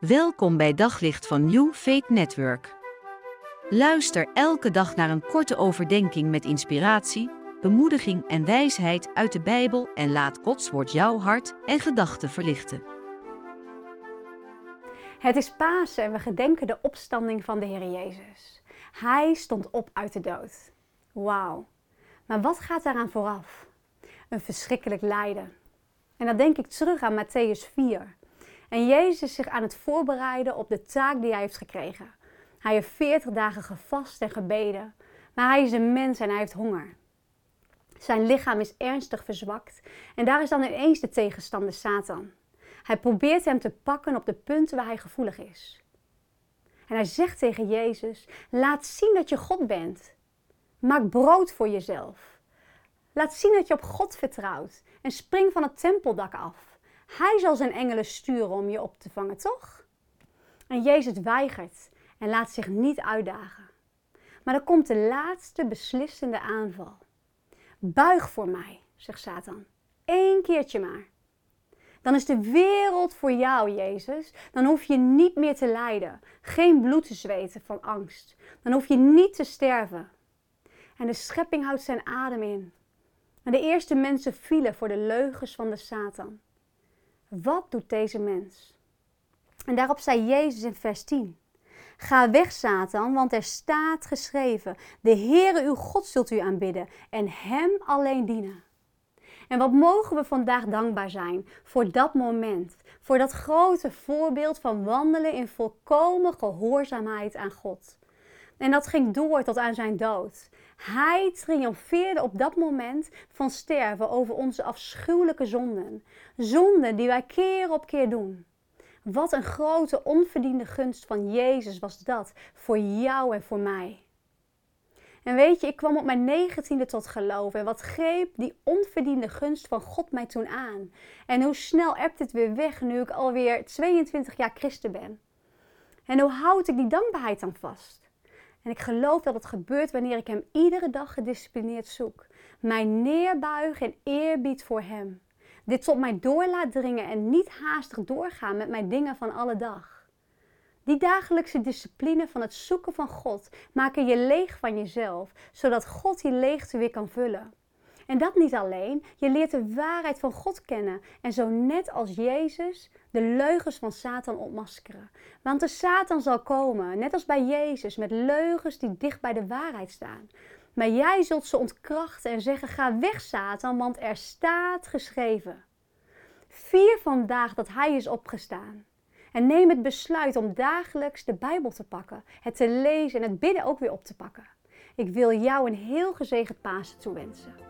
Welkom bij Daglicht van New Faith Network. Luister elke dag naar een korte overdenking met inspiratie, bemoediging en wijsheid uit de Bijbel en laat Gods woord jouw hart en gedachten verlichten. Het is Pasen en we gedenken de opstanding van de Heer Jezus. Hij stond op uit de dood. Wauw. Maar wat gaat daaraan vooraf? Een verschrikkelijk lijden. En dan denk ik terug aan Matthäus 4. En Jezus is zich aan het voorbereiden op de taak die hij heeft gekregen. Hij heeft 40 dagen gevast en gebeden, maar hij is een mens en hij heeft honger. Zijn lichaam is ernstig verzwakt en daar is dan ineens de tegenstander Satan. Hij probeert hem te pakken op de punten waar hij gevoelig is. En hij zegt tegen Jezus: Laat zien dat je God bent. Maak brood voor jezelf. Laat zien dat je op God vertrouwt en spring van het tempeldak af. Hij zal zijn engelen sturen om je op te vangen, toch? En Jezus weigert en laat zich niet uitdagen. Maar dan komt de laatste beslissende aanval. Buig voor mij, zegt Satan. Eén keertje maar. Dan is de wereld voor jou, Jezus. Dan hoef je niet meer te lijden. Geen bloed te zweten van angst. Dan hoef je niet te sterven. En de schepping houdt zijn adem in. En de eerste mensen vielen voor de leugens van de Satan. Wat doet deze mens? En daarop zei Jezus in vers 10. Ga weg, Satan, want er staat geschreven: De Heere uw God zult u aanbidden en Hem alleen dienen. En wat mogen we vandaag dankbaar zijn voor dat moment, voor dat grote voorbeeld van wandelen in volkomen gehoorzaamheid aan God. En dat ging door tot aan zijn dood. Hij triomfeerde op dat moment van sterven over onze afschuwelijke zonden. Zonden die wij keer op keer doen. Wat een grote onverdiende gunst van Jezus was dat voor jou en voor mij. En weet je, ik kwam op mijn negentiende tot geloof. En wat greep die onverdiende gunst van God mij toen aan? En hoe snel ebt het weer weg nu ik alweer 22 jaar christen ben? En hoe houd ik die dankbaarheid dan vast? En ik geloof dat het gebeurt wanneer ik Hem iedere dag gedisciplineerd zoek. Mij neerbuig in eerbied voor Hem. Dit tot mij door laat dringen en niet haastig doorgaan met mijn dingen van alle dag. Die dagelijkse discipline van het zoeken van God maken je leeg van jezelf, zodat God die leegte weer kan vullen. En dat niet alleen, je leert de waarheid van God kennen en zo net als Jezus de leugens van Satan ontmaskeren. Want de Satan zal komen, net als bij Jezus, met leugens die dicht bij de waarheid staan. Maar jij zult ze ontkrachten en zeggen: Ga weg, Satan, want er staat geschreven. Vier vandaag dat hij is opgestaan. En neem het besluit om dagelijks de Bijbel te pakken, het te lezen en het bidden ook weer op te pakken. Ik wil jou een heel gezegend Pasen toewensen.